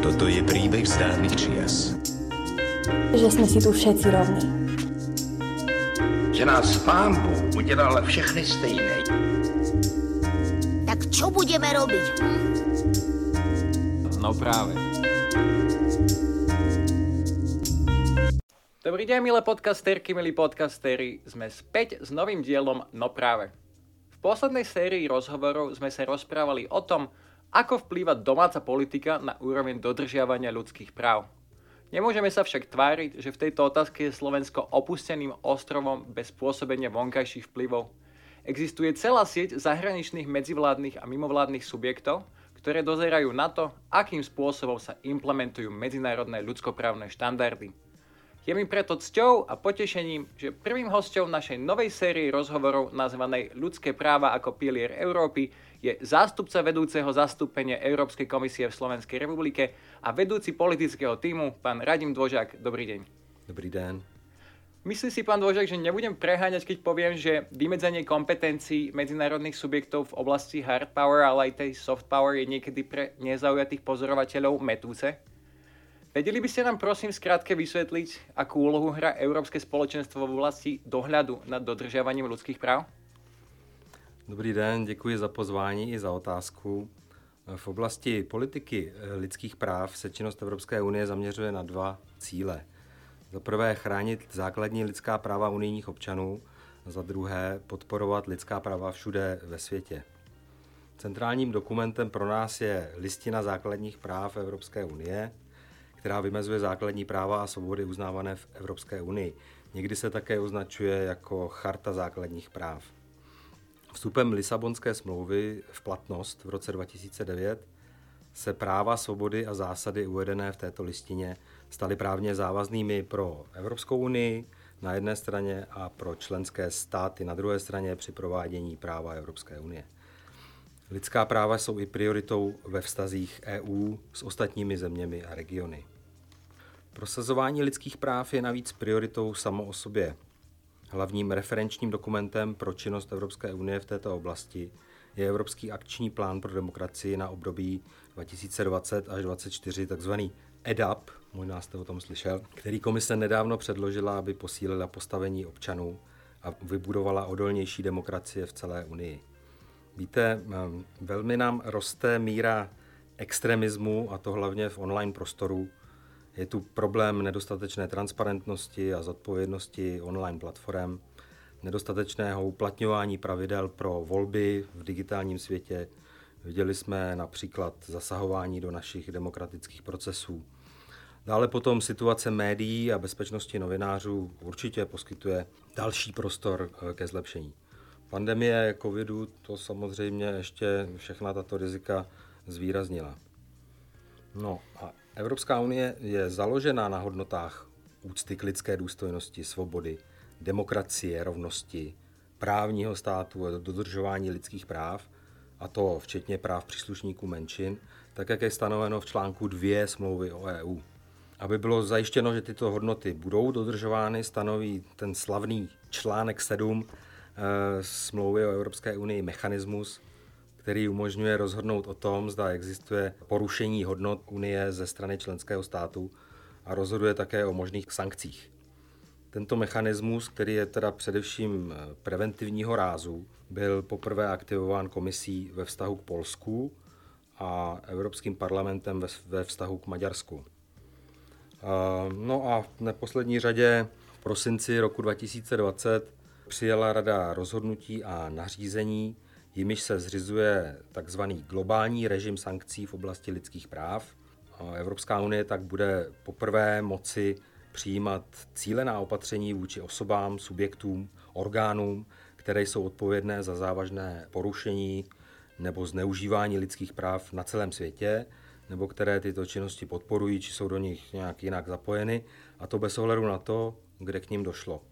Toto je príbeh z dávnych čias. Že jsme si tu všetci rovní. Že nás pán Bůh udělal všechny stejné. Tak čo budeme robiť? Hm? No práve. Dobrý deň, milé podcasterky, milí podcastery. Sme späť s novým dielom No práve. Poslednej sérii rozhovorov sme sa rozprávali o tom, ako vplýva domáca politika na úroveň dodržiavania ľudských práv. Nemôžeme sa však tváriť, že v tejto otázke je Slovensko opusteným ostrovom bez pôsobenia vonkajších vplyvov. Existuje celá sieť zahraničných medzivládnych a mimovládnych subjektov, ktoré dozerajú na to, akým spôsobom sa implementujú medzinárodné ľudskoprávne štandardy. Je mi preto cťou a potešením, že prvým hostom našej novej sérii rozhovorov nazvanej Ľudské práva ako pilier Európy je zástupca vedúceho zastúpenia Európskej komisie v Slovenskej republike a vedúci politického týmu, pán Radim Dvožák. Dobrý deň. Dobrý den. Myslí si pán Dvožák, že nebudem preháňať, keď poviem, že vymedzenie kompetencií medzinárodných subjektov v oblasti hard power, ale aj tej soft power je niekedy pre nezaujatých pozorovateľov metúce? Vedeli by ste nám prosím skrátke vysvetliť, akú úlohu hrá Európske spoločenstvo v oblasti dohľadu nad dodržiavaním ľudských práv? Dobrý den, děkuji za pozvání i za otázku. V oblasti politiky eh, lidských práv se činnost Evropské unie zaměřuje na dva cíle. Za prvé chránit základní lidská práva unijních občanů, za druhé podporovat lidská práva všude ve světě. Centrálním dokumentem pro nás je listina základních práv Evropské unie, která vymezuje základní práva a svobody uznávané v Evropské unii. Někdy se také označuje jako Charta základních práv. Vstupem Lisabonské smlouvy v platnost v roce 2009 se práva, svobody a zásady uvedené v této listině staly právně závaznými pro Evropskou unii na jedné straně a pro členské státy na druhé straně při provádění práva Evropské unie. Lidská práva jsou i prioritou ve vztazích EU s ostatními zeměmi a regiony. Prosazování lidských práv je navíc prioritou samo o sobě. Hlavním referenčním dokumentem pro činnost Evropské unie v této oblasti je Evropský akční plán pro demokracii na období 2020 až 2024, takzvaný EDAP, možná jste o tom slyšel, který komise nedávno předložila, aby posílila postavení občanů a vybudovala odolnější demokracie v celé Unii. Víte, velmi nám roste míra extremismu, a to hlavně v online prostoru, je tu problém nedostatečné transparentnosti a zodpovědnosti online platform, nedostatečného uplatňování pravidel pro volby v digitálním světě. Viděli jsme například zasahování do našich demokratických procesů. Dále potom situace médií a bezpečnosti novinářů určitě poskytuje další prostor eh, ke zlepšení. Pandemie covidu to samozřejmě ještě všechna tato rizika zvýraznila. No a Evropská unie je založena na hodnotách úcty k lidské důstojnosti, svobody, demokracie, rovnosti, právního státu a dodržování lidských práv, a to včetně práv příslušníků menšin, tak jak je stanoveno v článku 2 smlouvy o EU. Aby bylo zajištěno, že tyto hodnoty budou dodržovány, stanoví ten slavný článek 7 e, smlouvy o Evropské unii mechanismus, který umožňuje rozhodnout o tom, zda existuje porušení hodnot Unie ze strany členského státu a rozhoduje také o možných sankcích. Tento mechanismus, který je teda především preventivního rázu, byl poprvé aktivován komisí ve vztahu k Polsku a Evropským parlamentem ve vztahu k Maďarsku. No a v neposlední řadě v prosinci roku 2020 přijala Rada rozhodnutí a nařízení, jimiž se zřizuje takzvaný globální režim sankcí v oblasti lidských práv. Evropská unie tak bude poprvé moci přijímat cílená opatření vůči osobám, subjektům, orgánům, které jsou odpovědné za závažné porušení nebo zneužívání lidských práv na celém světě, nebo které tyto činnosti podporují, či jsou do nich nějak jinak zapojeny, a to bez ohledu na to, kde k ním došlo.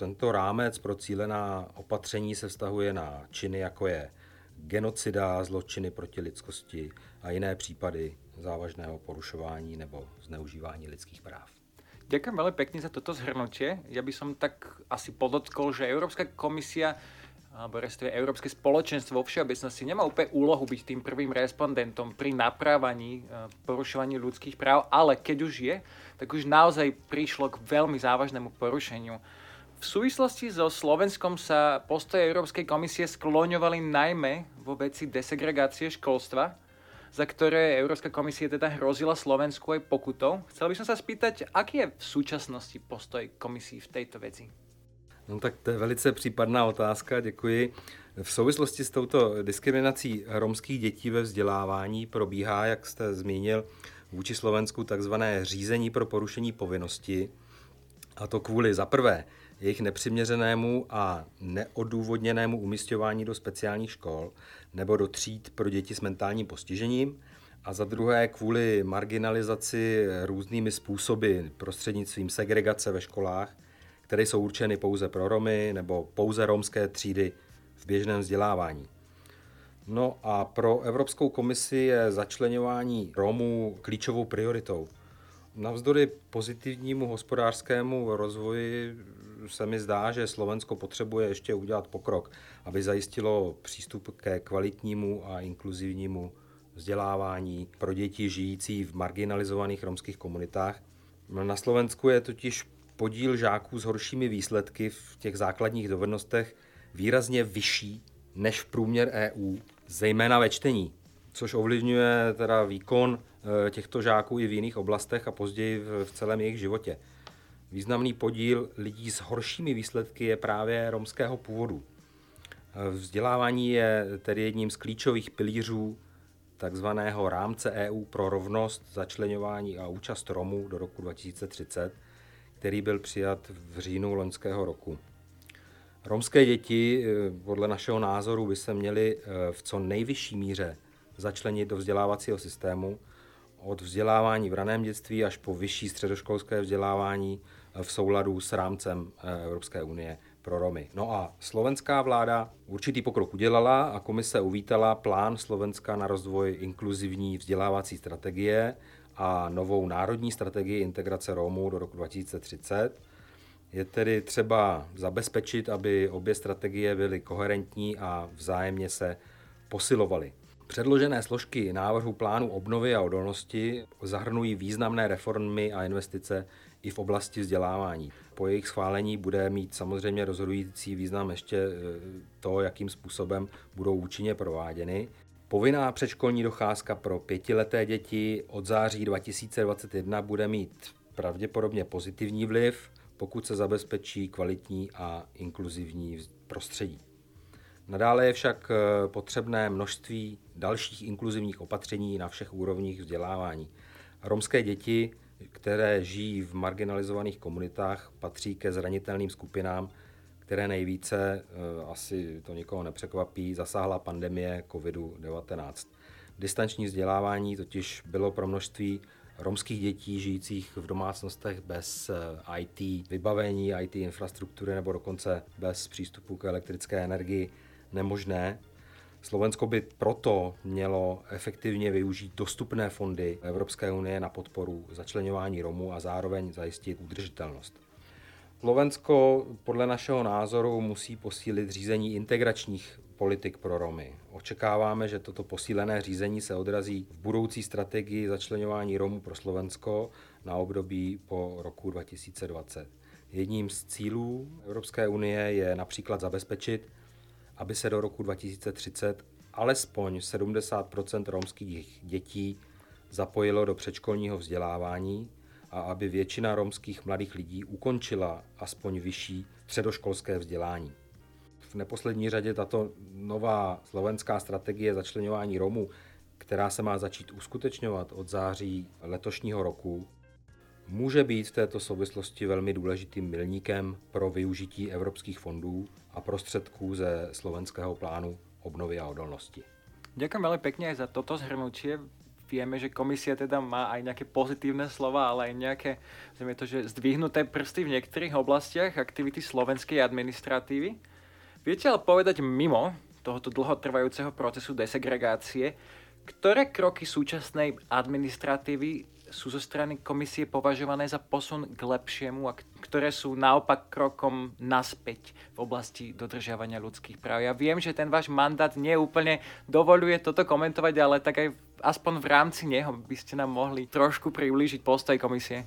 Tento rámec pro cílená opatření se vztahuje na činy, jako je genocida, zločiny proti lidskosti a jiné případy závažného porušování nebo zneužívání lidských práv. Ďakujem veľmi pekne za toto zhrnutie. Ja by som tak asi podotkol, že Európska komisia alebo respektíve Európske spoločenstvo vo všeobecnosti nemá úplne úlohu byť tým prvým respondentom pri naprávaní e, porušovaní ľudských práv, ale keď už je, tak už naozaj prišlo k veľmi závažnému porušeniu. V súvislosti so Slovenskom sa postoje Európskej komisie skloňovali najmä vo veci desegregácie školstva, za ktoré Európska komisie teda hrozila Slovensku aj pokutou. Chcel by som sa spýtať, aký je v súčasnosti postoj komisí v tejto veci? No tak to je velice případná otázka, děkuji. V souvislosti s touto diskriminací romských dětí ve vzdělávání probíhá, jak jste zmínil, vůči Slovensku takzvané řízení pro porušení povinnosti. A to kvůli za prvé jejich nepřiměřenému a neodůvodněnému umistování do speciálních škol nebo do tříd pro děti s mentálním postižením a za druhé kvůli marginalizaci různými způsoby prostřednictvím segregace ve školách, které jsou určeny pouze pro Romy nebo pouze romské třídy v běžném vzdělávání. No a pro Evropskou komisi je začlenování Romů klíčovou prioritou. Navzdory pozitivnímu hospodářskému rozvoji se mi zdá, že Slovensko potřebuje ještě udělat pokrok, aby zajistilo přístup ke kvalitnímu a inkluzivnímu vzdělávání pro děti žijící v marginalizovaných romských komunitách. Na Slovensku je totiž podíl žáků s horšími výsledky v těch základních dovednostech výrazně vyšší než v průměr EU, zejména ve čtení, což ovlivňuje teda výkon eh, těchto žáků i v jiných oblastech a později v celém jejich životě. Významný podíl lidí s horšími výsledky je právě romského původu. Vzdělávání je tedy jedním z klíčových pilířů takzvaného rámce EU pro rovnost, začlenování a účast Romů do roku 2030, který byl přijat v říjnu loňského roku. Romské děti eh, podle našeho názoru by se měly eh, v co nejvyšší míře začlenit do vzdělávacího systému, od vzdělávání v raném dětství až po vyšší středoškolské vzdělávání v souladu s rámcem eh, Evropské unie pro Romy. No a slovenská vláda určitý pokrok udělala a komise uvítala plán Slovenska na rozvoj inkluzivní vzdělávací strategie a novou národní strategii integrace Romů do roku 2030. Je tedy třeba zabezpečit, aby obě strategie byly koherentní a vzájemně se posilovaly. Předložené složky návrhu plánu obnovy a odolnosti zahrnují významné reformy a investice i v oblasti vzdělávání. Po jejich schválení bude mít samozřejmě rozhodující význam ještě e, to, jakým způsobem budou účinně prováděny. Povinná předškolní docházka pro pětileté děti od září 2021 bude mít pravděpodobně pozitivní vliv, pokud se zabezpečí kvalitní a inkluzivní prostředí. Nadále je však e, potřebné množství dalších inkluzivních opatření na všech úrovních vzdělávání. Romské děti které žijí v marginalizovaných komunitách, patří ke zranitelným skupinám, které nejvíce, eh, asi to nikoho nepřekvapí, zasáhla pandemie COVID-19. Distanční vzdělávání totiž bylo pro množství romských dětí žijících v domácnostech bez eh, IT vybavení, IT infrastruktury nebo dokonce bez přístupu k elektrické energii nemožné Slovensko by proto mělo efektivně využít dostupné fondy Evropské unie na podporu začlenování Romů a zároveň zajistit udržitelnost. Slovensko podle našeho názoru musí posílit řízení integračních politik pro Romy. Očekáváme, že toto posílené řízení se odrazí v budoucí strategii začlenování Romů pro Slovensko na období po roku 2020. Jedním z cílů Evropské unie je například zabezpečit, aby se do roku 2030 alespoň 70% romských dětí zapojilo do předškolního vzdělávání a aby většina romských mladých lidí ukončila aspoň vyšší středoškolské vzdělání. V neposlední řadě tato nová slovenská strategie začlenování Romů, která se má začít uskutečňovat od září letošního roku, může být v této souvislosti velmi důležitým milníkem pro využití evropských fondů a prostředků ze slovenského plánu obnovy a odolnosti. Ďakujem veľmi pekne za toto zhrnutie. Vieme, že komisia teda má aj nejaké pozitívne slova, ale aj nejaké, zrejme to, že zdvihnuté prsty v niektorých oblastiach aktivity slovenskej administratívy. Viete ale povedať mimo tohoto dlhotrvajúceho procesu desegregácie, Ktoré kroky súčasnej administratívy sú zo strany komisie považované za posun k lepšiemu a ktoré sú naopak krokom naspäť v oblasti dodržiavania ľudských práv. Ja viem, že ten váš mandát neúplne dovoluje toto komentovať, ale tak aj aspoň v rámci neho by ste nám mohli trošku priblížiť postoj komisie.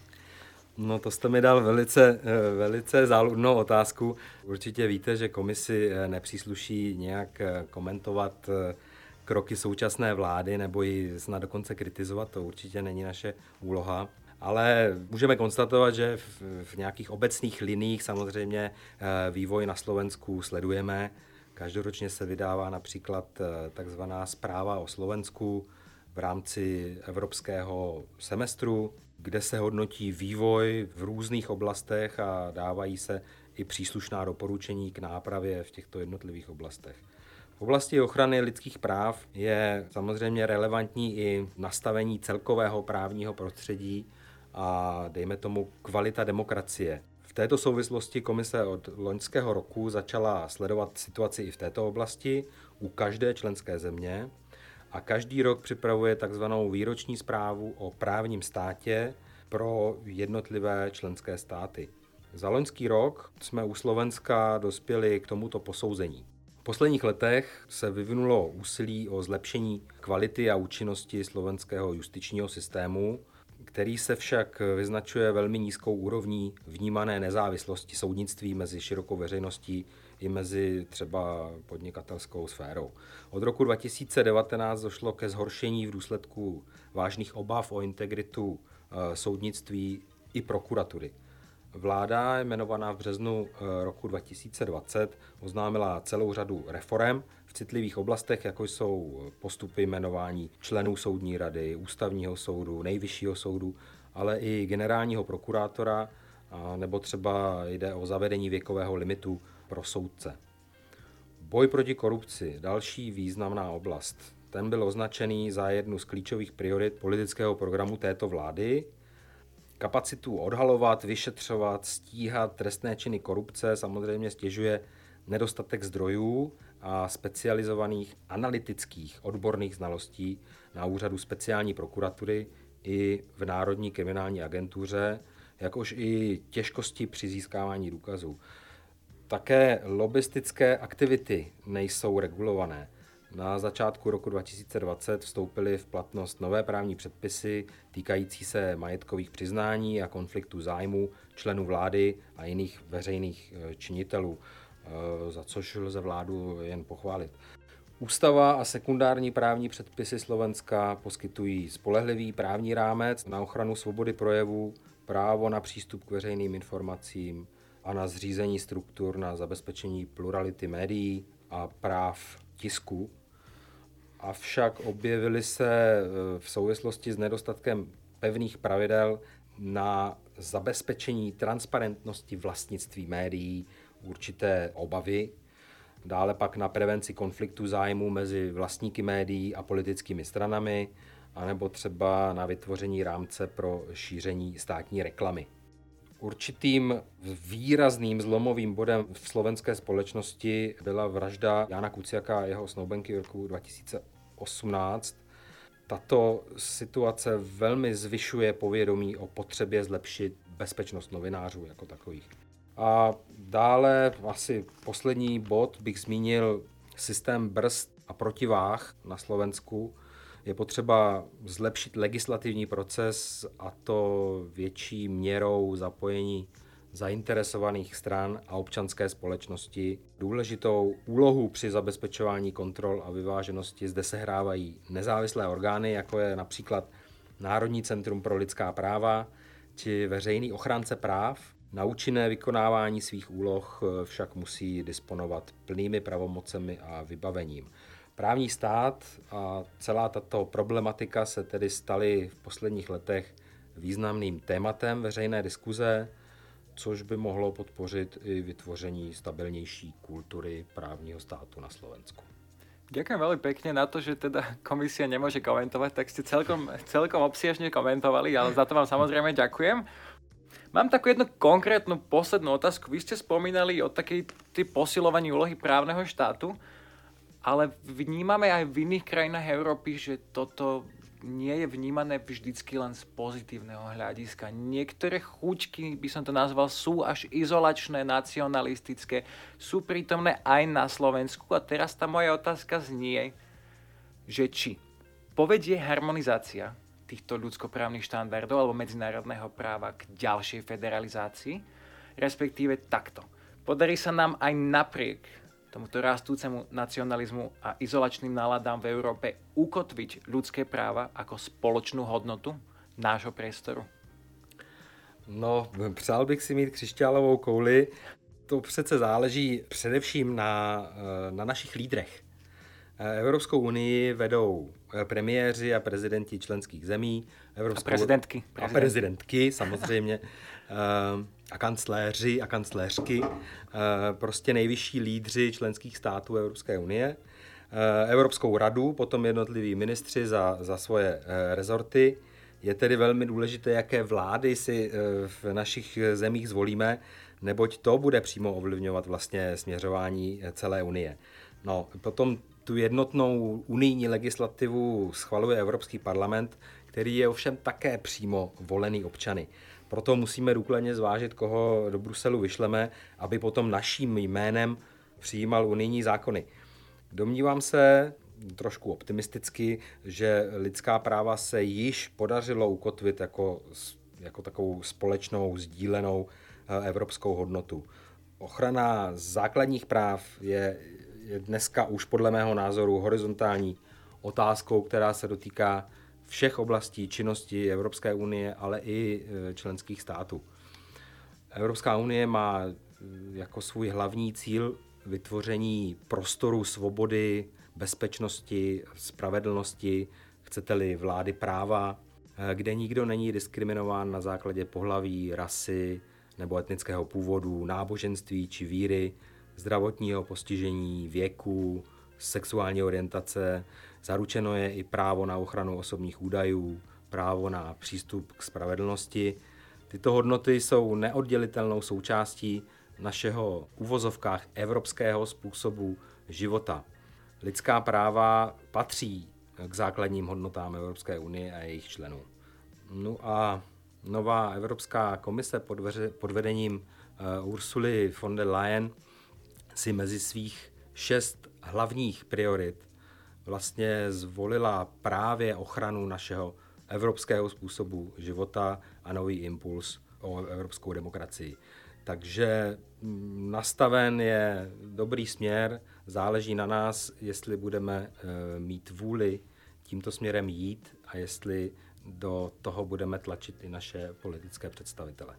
No to jste mi dal velice, eh, velice záludnou otázku. Určitě víte, že komisi eh, nepřísluší nějak eh, komentovat kroky současné vlády nebo ji snad dokonce kritizovat, to určitě není naše úloha. Ale můžeme konstatovat, že v, v nějakých obecných liních samozřejmě vývoj na Slovensku sledujeme. Každoročně se vydává například takzvaná zpráva o Slovensku v rámci evropského semestru kde se hodnotí vývoj v různých oblastech a dávají se i příslušná doporučení k nápravě v těchto jednotlivých oblastech. Oblasti ochrany lidských práv je samozřejmě relevantní i nastavení celkového právního prostředí a dejme tomu kvalita demokracie. V této souvislosti komise od loňského roku začala sledovat situaci i v této oblasti u každé členské země a každý rok připravuje takzvanou výroční zprávu o právním státě pro jednotlivé členské státy. Za loňský rok jsme u Slovenska dospěli k tomuto posouzení. V posledních letech se vyvinulo úsilí o zlepšení kvality a účinnosti slovenského justičního systému, který se však vyznačuje velmi nízkou úrovní vnímané nezávislosti soudnictví mezi širokou veřejností i mezi třeba podnikatelskou sférou. Od roku 2019 došlo ke zhoršení v důsledku vážných obav o integritu eh, soudnictví i prokuratury. Vláda, jmenovaná v březnu eh, roku 2020, oznámila celou řadu reform v citlivých oblastech, jako jsou postupy jmenování členů soudní rady, ústavního soudu, nejvyššího soudu, ale i generálního prokurátora, nebo třeba jde o zavedení věkového limitu pro soudce. Boj proti korupci, další významná oblast. Ten byl označený za jednu z klíčových priorit politického programu této vlády. Kapacitu odhalovat, vyšetřovat, stíhat trestné činy korupce samozřejmě stěžuje nedostatek zdrojů a specializovaných analytických odborných znalostí na úřadu speciální prokuratury i v Národní kriminální agentuře, jakož i těžkosti při získávání důkazů. Také lobistické aktivity nejsou regulované. Na začátku roku 2020 vstoupily v platnost nové právní předpisy týkající se majetkových přiznání a konfliktu zájmu členů vlády a jiných veřejných eh, činitelů, eh, za což lze vládu jen pochválit. Ústava a sekundární právní předpisy Slovenska poskytují spolehlivý právní rámec na ochranu svobody projevu, právo na přístup k veřejným informacím, a na zřízení struktur na zabezpečení plurality médií a práv tisku. Avšak objevily se e, v souvislosti s nedostatkem pevných pravidel na zabezpečení transparentnosti vlastnictví médií určité obavy, dále pak na prevenci konfliktu zájmu mezi vlastníky médií a politickými stranami, anebo třeba na vytvoření rámce pro šíření státní reklamy. Určitým výrazným zlomovým bodem v slovenské společnosti byla vražda Jana Kuciaka a jeho snoubenky v roku 2018. Tato situace velmi zvyšuje povědomí o potřebě zlepšit bezpečnost novinářů jako takových. A dále asi poslední bod bych zmínil systém brzd a protiváh na Slovensku, je potřeba zlepšit legislativní proces a to větší měrou zapojení zainteresovaných stran a občanské společnosti. Důležitou úlohu při zabezpečování kontrol a vyváženosti zde sehrávají nezávislé orgány, jako je například Národní centrum pro lidská práva či veřejný ochránce práv. Na účinné vykonávání svých úloh však musí disponovat plnými pravomocemi a vybavením. Právní stát a celá tato problematika se tedy staly v posledních letech významným tématem veřejné diskuze, což by mohlo podpořit i vytvoření stabilnější kultury právního státu na Slovensku. Ďakujem veľmi pekne na to, že teda komisia nemôže komentovať, tak ste celkom, celkom obsiažne komentovali, ale za to vám samozrejme ďakujem. Mám takú jednu konkrétnu poslednú otázku. Vy ste spomínali o takej posilovaní úlohy právneho štátu. ale vnímame aj v iných krajinách Európy, že toto nie je vnímané vždycky len z pozitívneho hľadiska. Niektoré chúčky, by som to nazval, sú až izolačné, nacionalistické, sú prítomné aj na Slovensku. A teraz tá moja otázka znie, že či povedie harmonizácia týchto ľudskoprávnych štandardov alebo medzinárodného práva k ďalšej federalizácii, respektíve takto. Podarí sa nám aj napriek tomuto rastúcemu nacionalizmu a izolačným náladám v Európe ukotviť ľudské práva ako spoločnú hodnotu nášho priestoru? No, přál bych si mít křišťálovou kouli. To přece záleží především na, eh, na našich lídrech. Eh, Evropskou unii vedou eh, premiéři a prezidenti členských zemí. Evropskou... A prezidentky. A prezidentky, samozřejmě. a kancléři a kancléřky, eh, prostě nejvyšší lídři členských států Evropské unie, eh, Evropskou radu, potom jednotliví ministři za, za svoje eh, rezorty. Je tedy velmi důležité, jaké vlády si v našich zemích zvolíme, neboť to bude přímo ovlivňovat vlastně směřování celé Unie. No, potom tu jednotnou unijní legislativu schvaluje Evropský parlament, který je ovšem také přímo volený občany. Proto musíme důkladně zvážit, koho do Bruselu vyšleme, aby potom naším jménem přijímal unijní zákony. Domnívám se, trošku optimisticky, že lidská práva se již podařilo ukotvit jako, jako takovou společnou, sdílenou eh, evropskou hodnotu. Ochrana základních práv je, je dneska už podle mého názoru horizontální otázkou, která se dotýká všech oblastí činnosti Evropské unie, ale i e, členských států. Evropská unie má e, jako svůj hlavní cíl vytvoření prostoru svobody, bezpečnosti, spravedlnosti, chcete-li vlády práva, e, kde nikdo není diskriminován na základě pohlaví, rasy nebo etnického původu, náboženství či víry, zdravotního postižení, věku, sexuální orientace, Zaručeno je i právo na ochranu osobních údajů, právo na přístup k spravedlnosti. Tyto hodnoty jsou neoddělitelnou součástí našeho uvozovkách evropského způsobu života. Lidská práva patří k základním hodnotám Evropské unie a jejich členů. No a nová Evropská komise pod, veře, pod vedením uh, Ursuly von der Leyen si mezi svých šest hlavních priorit vlastně zvolila právě ochranu našeho evropského způsobu života a nový impuls o evropskou demokracii. Takže mm, nastaven je dobrý směr, záleží na nás, jestli budeme eh, mít vůli tímto směrem jít a jestli do toho budeme tlačit i naše politické představitele.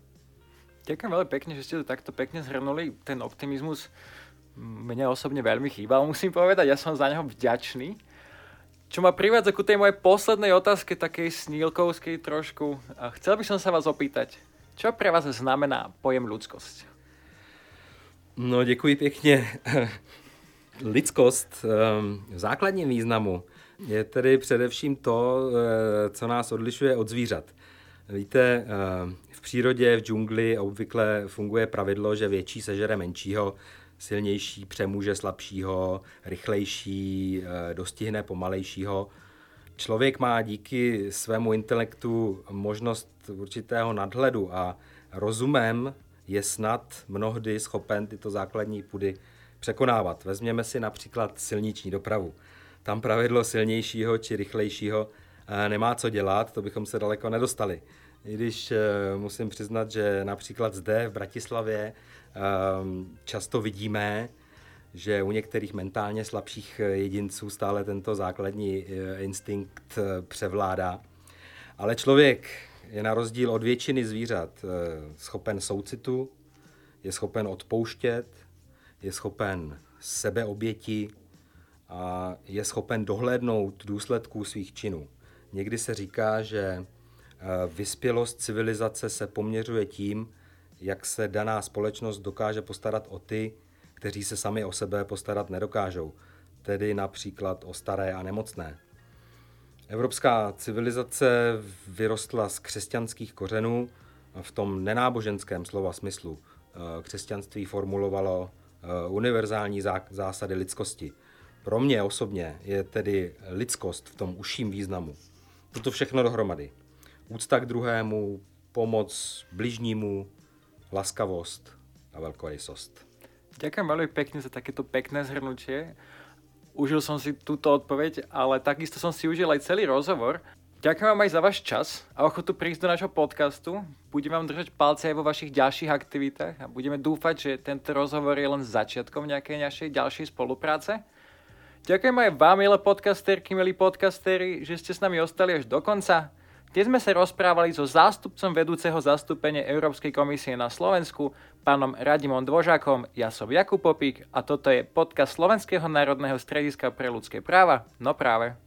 Ďakujem veľmi pekne, že ste to takto pekne zhrnuli. Ten optimizmus mne osobne veľmi chýbal, musím povedať. Ja som za neho vďačný. Čo ma privádza ku tej mojej poslednej otázke, takej snílkovskej trošku. A chcel by som sa vás opýtať, čo pre vás znamená pojem ľudskosť? No, děkuji pěkně. Lidskost ehm, v základním významu je tedy především to, eh, co nás odlišuje od zvířat. Víte, ehm, v přírodě, v džungli obvykle funguje pravidlo, že větší sežere menšího, silnější přemůže slabšího, rychlejší, eh, dostihne pomalejšího. Člověk má díky svému intelektu možnost určitého nadhledu a rozumem je snad mnohdy schopen tyto základní pudy překonávat. Vezměme si například silniční dopravu. Tam pravidlo silnějšího či rychlejšího eh, nemá co dělat, to bychom se daleko nedostali. I když eh, musím přiznat, že například zde v Bratislavě Ehm, často vidíme, že u některých mentálně slabších jedinců stále tento základní eh, instinkt eh, převládá. Ale člověk je na rozdíl od většiny zvířat eh, schopen soucitu, je schopen odpouštět, je schopen sebeoběti a je schopen dohlédnout důsledků svých činů. Někdy se říká, že vyspělost civilizace se poměřuje tím, jak se daná společnost dokáže postarat o ty, kteří se sami o sebe postarat nedokážou, tedy například o staré a nemocné. Evropská civilizace vyrostla z křesťanských kořenů v tom nenáboženském slova smyslu. Křesťanství formulovalo eh, univerzální zásady lidskosti. Pro mě osobně je tedy lidskost v tom užším významu. Toto všechno dohromady. Úcta k druhému, pomoc bližnímu, laskavost a veľkorysost. Ďakujem veľmi pekne za takéto pekné zhrnutie. Užil som si túto odpoveď, ale takisto som si užil aj celý rozhovor. Ďakujem vám aj za váš čas a ochotu prísť do nášho podcastu. Budeme vám držať palce aj vo vašich ďalších aktivitách a budeme dúfať, že tento rozhovor je len začiatkom nejakej našej ďalšej spolupráce. Ďakujem aj vám, milé podcasterky, milí podcastery, že ste s nami ostali až do konca. Dnes sme sa rozprávali so zástupcom vedúceho zastúpenia Európskej komisie na Slovensku, pánom Radimom Dvožákom, ja som Jakub Popík a toto je podcast Slovenského národného strediska pre ľudské práva, no práve.